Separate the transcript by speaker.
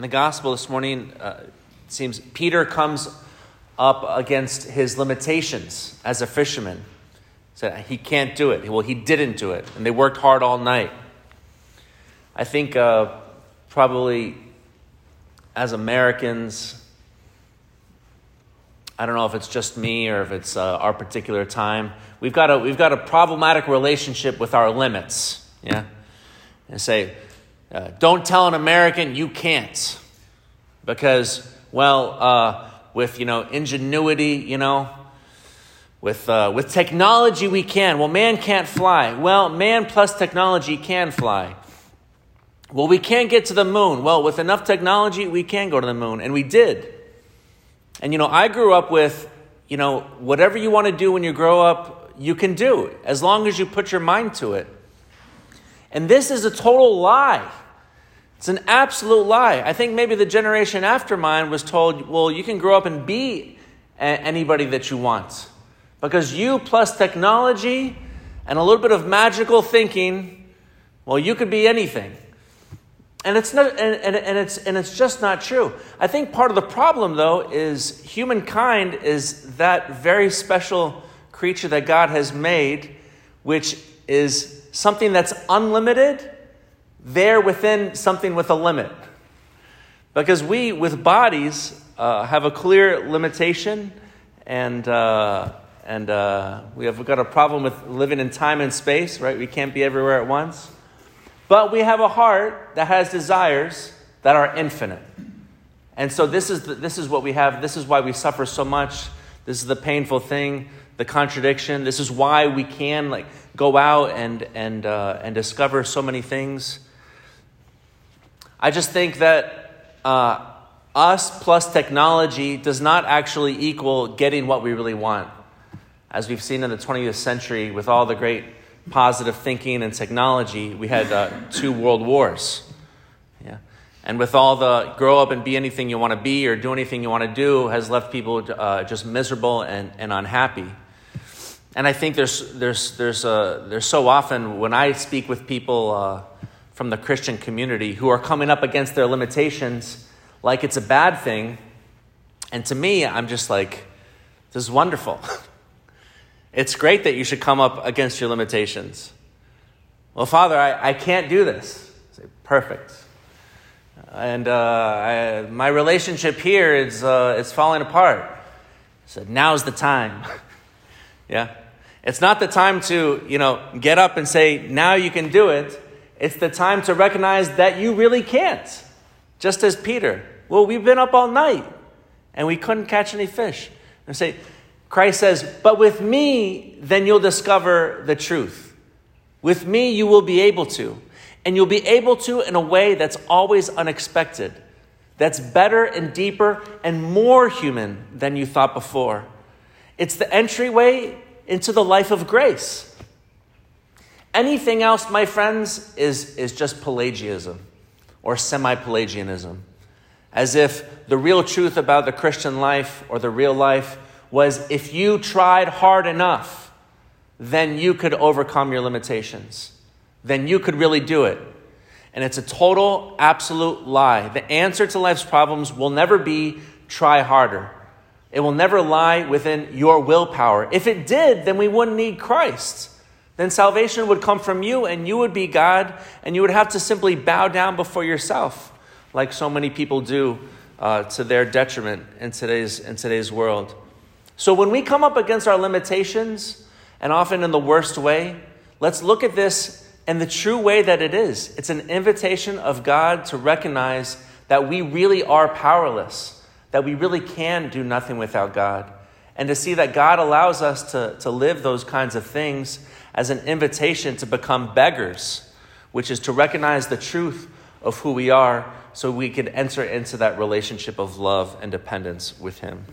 Speaker 1: In the gospel this morning, uh, it seems Peter comes up against his limitations as a fisherman. Said he can't do it. Well, he didn't do it, and they worked hard all night. I think uh, probably as Americans, I don't know if it's just me or if it's uh, our particular time. We've got a we've got a problematic relationship with our limits. Yeah, and say, uh, don't tell an American you can't, because well, uh, with you know ingenuity, you know, with uh, with technology we can. Well, man can't fly. Well, man plus technology can fly. Well, we can't get to the moon. Well, with enough technology, we can go to the moon, and we did. And you know, I grew up with, you know, whatever you want to do when you grow up, you can do, as long as you put your mind to it. And this is a total lie. It's an absolute lie. I think maybe the generation after mine was told, well, you can grow up and be anybody that you want. Because you plus technology and a little bit of magical thinking, well, you could be anything. And it's, not, and, and, and, it's, and it's just not true. I think part of the problem, though, is humankind is that very special creature that God has made, which is something that's unlimited, there within something with a limit. Because we, with bodies, uh, have a clear limitation, and, uh, and uh, we have got a problem with living in time and space, right? We can't be everywhere at once. But we have a heart that has desires that are infinite. And so this is, the, this is what we have. This is why we suffer so much. This is the painful thing, the contradiction. This is why we can like go out and, and, uh, and discover so many things. I just think that uh, us plus technology does not actually equal getting what we really want. As we've seen in the 20th century with all the great positive thinking and technology, we had uh, two world wars. Yeah. And with all the grow up and be anything you want to be or do anything you want to do has left people uh, just miserable and, and unhappy. And I think there's, there's, there's, uh, there's so often when I speak with people uh, from the Christian community who are coming up against their limitations like it's a bad thing. And to me, I'm just like, this is wonderful. It's great that you should come up against your limitations. Well, Father, I, I can't do this. I say, Perfect. And uh, I, my relationship here is uh, it's falling apart. I said, Now's the time. yeah? It's not the time to, you know, get up and say, Now you can do it. It's the time to recognize that you really can't. Just as Peter. Well, we've been up all night and we couldn't catch any fish. And say, Christ says, But with me, then you'll discover the truth. With me, you will be able to. And you'll be able to in a way that's always unexpected, that's better and deeper and more human than you thought before. It's the entryway into the life of grace. Anything else, my friends, is, is just Pelagianism or semi Pelagianism. As if the real truth about the Christian life or the real life was if you tried hard enough, then you could overcome your limitations. Then you could really do it. And it's a total, absolute lie. The answer to life's problems will never be try harder. It will never lie within your willpower. If it did, then we wouldn't need Christ. Then salvation would come from you and you would be God and you would have to simply bow down before yourself, like so many people do uh, to their detriment in today's, in today's world. So when we come up against our limitations, and often in the worst way, let's look at this in the true way that it is. It's an invitation of God to recognize that we really are powerless, that we really can do nothing without God, and to see that God allows us to, to live those kinds of things as an invitation to become beggars, which is to recognize the truth of who we are so we can enter into that relationship of love and dependence with Him.